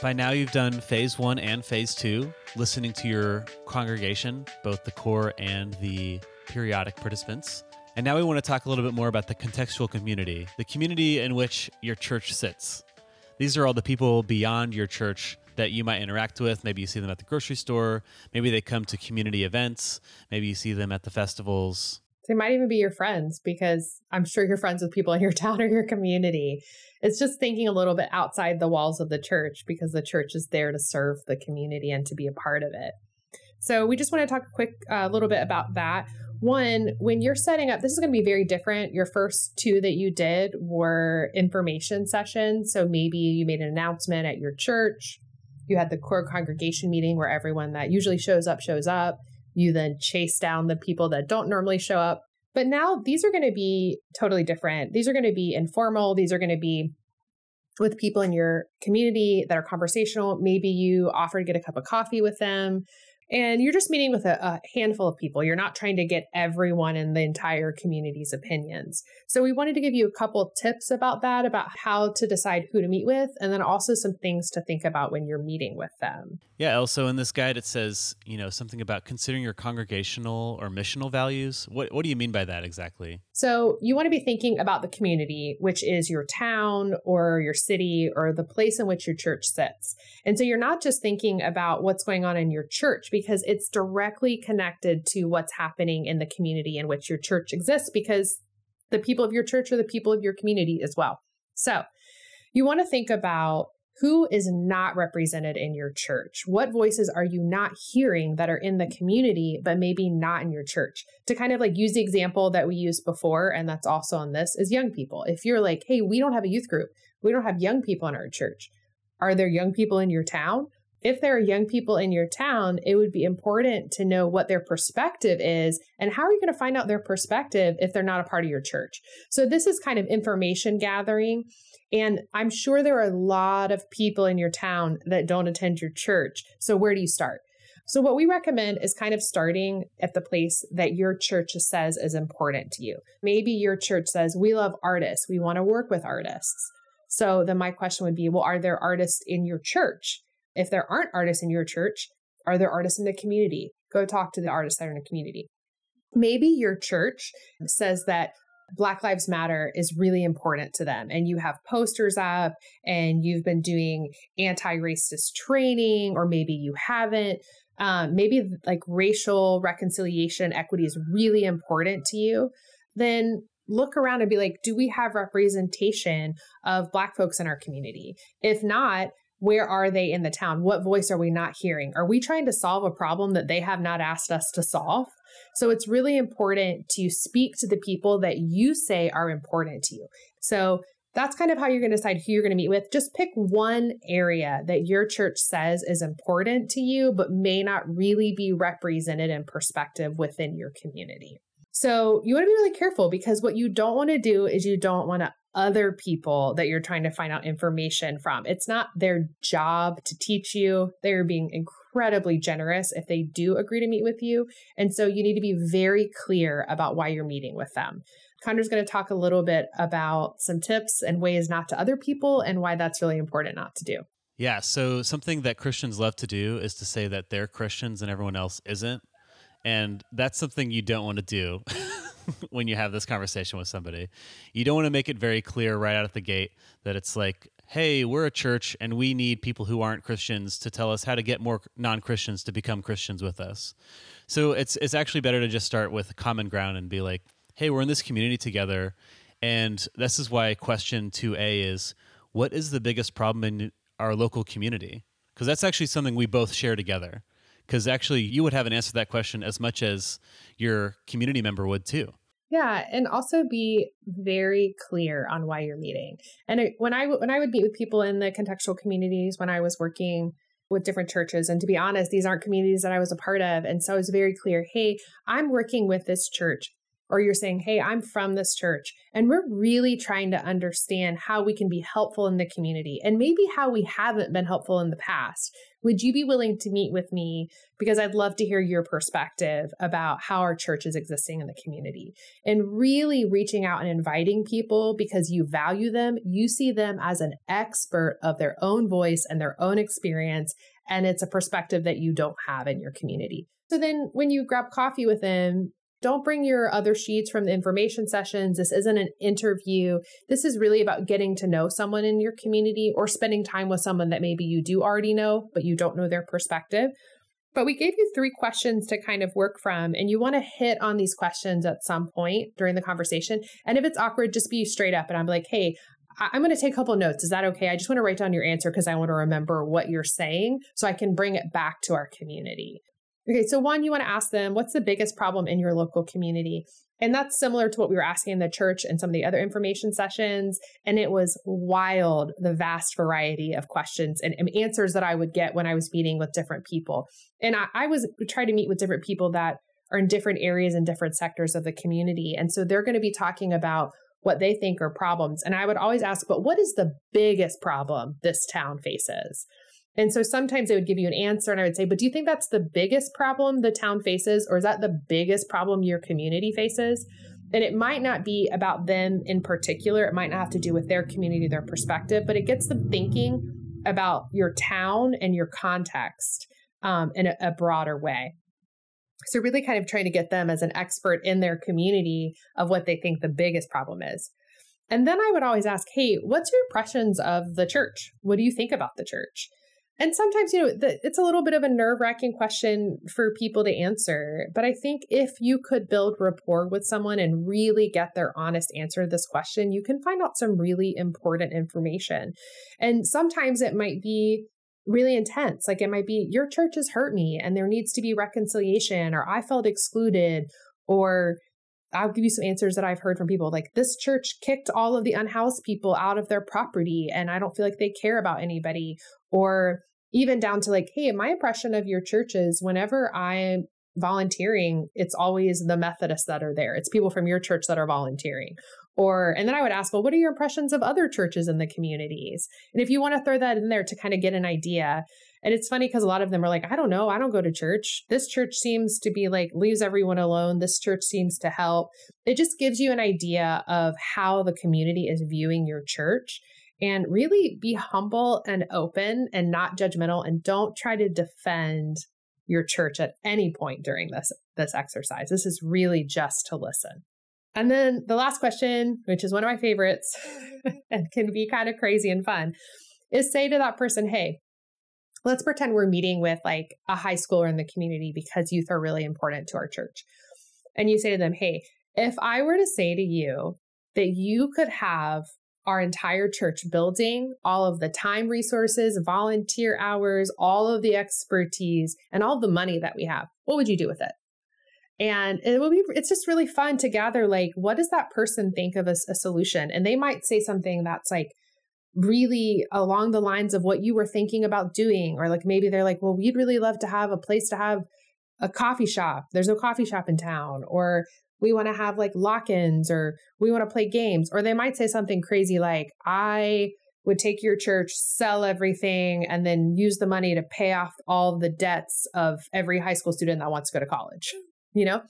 By now, you've done phase one and phase two, listening to your congregation, both the core and the periodic participants. And now we want to talk a little bit more about the contextual community, the community in which your church sits. These are all the people beyond your church that you might interact with. Maybe you see them at the grocery store. Maybe they come to community events. Maybe you see them at the festivals. They might even be your friends because I'm sure you're friends with people in your town or your community. It's just thinking a little bit outside the walls of the church because the church is there to serve the community and to be a part of it. So we just want to talk a quick a uh, little bit about that. One, when you're setting up, this is going to be very different. Your first two that you did were information sessions. So maybe you made an announcement at your church. You had the core congregation meeting where everyone that usually shows up shows up. You then chase down the people that don't normally show up. But now these are going to be totally different. These are going to be informal. These are going to be with people in your community that are conversational. Maybe you offer to get a cup of coffee with them and you're just meeting with a, a, handful of people. You're not trying to get everyone in the entire community's opinions. So we wanted to give you a couple tips about that, about how to decide who to meet with, and then also some things to think about when you're meeting with them. Yeah. Also, in this guide, it says you know something about considering your congregational or missional values. What What do you mean by that exactly? So you want to be thinking about the community, which is your town or your city or the place in which your church sits. And so you're not just thinking about what's going on in your church because it's directly connected to what's happening in the community in which your church exists because the people of your church are the people of your community as well. So you want to think about who is not represented in your church? What voices are you not hearing that are in the community, but maybe not in your church? To kind of like use the example that we used before, and that's also on this, is young people. If you're like, hey, we don't have a youth group, we don't have young people in our church. Are there young people in your town? If there are young people in your town, it would be important to know what their perspective is and how are you going to find out their perspective if they're not a part of your church. So, this is kind of information gathering. And I'm sure there are a lot of people in your town that don't attend your church. So, where do you start? So, what we recommend is kind of starting at the place that your church says is important to you. Maybe your church says, We love artists, we want to work with artists. So, then my question would be, Well, are there artists in your church? If there aren't artists in your church, are there artists in the community? Go talk to the artists that are in the community. Maybe your church says that Black Lives Matter is really important to them, and you have posters up and you've been doing anti racist training, or maybe you haven't. Um, maybe like racial reconciliation equity is really important to you. Then look around and be like, do we have representation of Black folks in our community? If not, where are they in the town? What voice are we not hearing? Are we trying to solve a problem that they have not asked us to solve? So it's really important to speak to the people that you say are important to you. So that's kind of how you're going to decide who you're going to meet with. Just pick one area that your church says is important to you, but may not really be represented in perspective within your community. So you want to be really careful because what you don't want to do is you don't want to other people that you're trying to find out information from. It's not their job to teach you. They're being incredibly generous if they do agree to meet with you. And so you need to be very clear about why you're meeting with them. Connor's going to talk a little bit about some tips and ways not to other people and why that's really important not to do. Yeah. So, something that Christians love to do is to say that they're Christians and everyone else isn't. And that's something you don't want to do. when you have this conversation with somebody. You don't want to make it very clear right out of the gate that it's like, hey, we're a church and we need people who aren't Christians to tell us how to get more non Christians to become Christians with us. So it's it's actually better to just start with common ground and be like, hey, we're in this community together. And this is why question 2A is what is the biggest problem in our local community? Because that's actually something we both share together because actually you would have an answer to that question as much as your community member would too. Yeah, and also be very clear on why you're meeting. And it, when I when I would meet with people in the contextual communities when I was working with different churches, and to be honest, these aren't communities that I was a part of, and so I was very clear. Hey, I'm working with this church or you're saying, Hey, I'm from this church, and we're really trying to understand how we can be helpful in the community and maybe how we haven't been helpful in the past. Would you be willing to meet with me? Because I'd love to hear your perspective about how our church is existing in the community and really reaching out and inviting people because you value them. You see them as an expert of their own voice and their own experience. And it's a perspective that you don't have in your community. So then when you grab coffee with them, don't bring your other sheets from the information sessions. This isn't an interview. This is really about getting to know someone in your community or spending time with someone that maybe you do already know, but you don't know their perspective. But we gave you three questions to kind of work from, and you want to hit on these questions at some point during the conversation. And if it's awkward, just be straight up. And I'm like, hey, I'm going to take a couple notes. Is that okay? I just want to write down your answer because I want to remember what you're saying so I can bring it back to our community. Okay, so one, you want to ask them, what's the biggest problem in your local community? And that's similar to what we were asking in the church and some of the other information sessions. And it was wild, the vast variety of questions and, and answers that I would get when I was meeting with different people. And I, I was trying to meet with different people that are in different areas and different sectors of the community. And so they're going to be talking about what they think are problems. And I would always ask, but what is the biggest problem this town faces? And so sometimes they would give you an answer, and I would say, But do you think that's the biggest problem the town faces, or is that the biggest problem your community faces? And it might not be about them in particular. It might not have to do with their community, their perspective, but it gets them thinking about your town and your context um, in a, a broader way. So, really kind of trying to get them as an expert in their community of what they think the biggest problem is. And then I would always ask, hey, what's your impressions of the church? What do you think about the church? And sometimes, you know, the, it's a little bit of a nerve wracking question for people to answer. But I think if you could build rapport with someone and really get their honest answer to this question, you can find out some really important information. And sometimes it might be really intense. Like it might be, your church has hurt me and there needs to be reconciliation, or I felt excluded, or I'll give you some answers that I've heard from people like this church kicked all of the unhoused people out of their property and I don't feel like they care about anybody or even down to like, hey, my impression of your church is whenever I'm volunteering, it's always the Methodists that are there. It's people from your church that are volunteering. Or, and then I would ask, well, what are your impressions of other churches in the communities? And if you want to throw that in there to kind of get an idea. And it's funny because a lot of them are like, I don't know, I don't go to church. This church seems to be like, leaves everyone alone. This church seems to help. It just gives you an idea of how the community is viewing your church and really be humble and open and not judgmental and don't try to defend your church at any point during this this exercise. This is really just to listen. And then the last question, which is one of my favorites and can be kind of crazy and fun, is say to that person, "Hey, let's pretend we're meeting with like a high schooler in the community because youth are really important to our church." And you say to them, "Hey, if I were to say to you that you could have our entire church building, all of the time resources, volunteer hours, all of the expertise, and all the money that we have. What would you do with it? And it will be, it's just really fun to gather like, what does that person think of as a solution? And they might say something that's like, really along the lines of what you were thinking about doing or like maybe they're like well we'd really love to have a place to have a coffee shop there's no coffee shop in town or we want to have like lock ins or we want to play games. Or they might say something crazy like, I would take your church, sell everything, and then use the money to pay off all the debts of every high school student that wants to go to college. You know?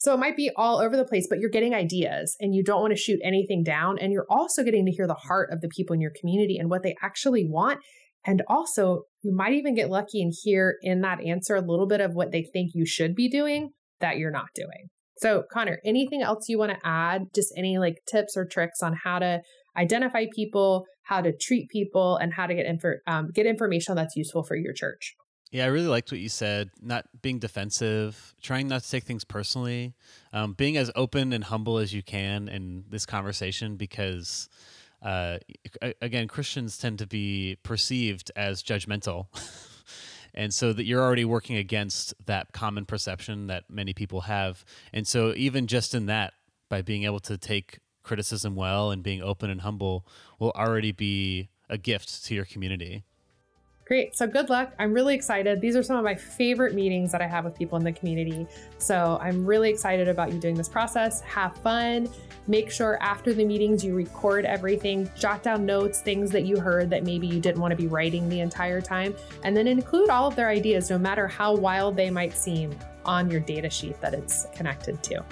So it might be all over the place, but you're getting ideas and you don't want to shoot anything down. And you're also getting to hear the heart of the people in your community and what they actually want. And also, you might even get lucky and hear in that answer a little bit of what they think you should be doing that you're not doing. So, Connor, anything else you want to add? Just any like tips or tricks on how to identify people, how to treat people, and how to get info, um, get information that's useful for your church. Yeah, I really liked what you said. Not being defensive, trying not to take things personally, um, being as open and humble as you can in this conversation because. Uh, again, Christians tend to be perceived as judgmental. and so that you're already working against that common perception that many people have and so even just in that by being able to take criticism well and being open and humble will already be a gift to your community Great. So good luck. I'm really excited. These are some of my favorite meetings that I have with people in the community. So I'm really excited about you doing this process. Have fun. Make sure after the meetings you record everything, jot down notes, things that you heard that maybe you didn't want to be writing the entire time, and then include all of their ideas, no matter how wild they might seem, on your data sheet that it's connected to.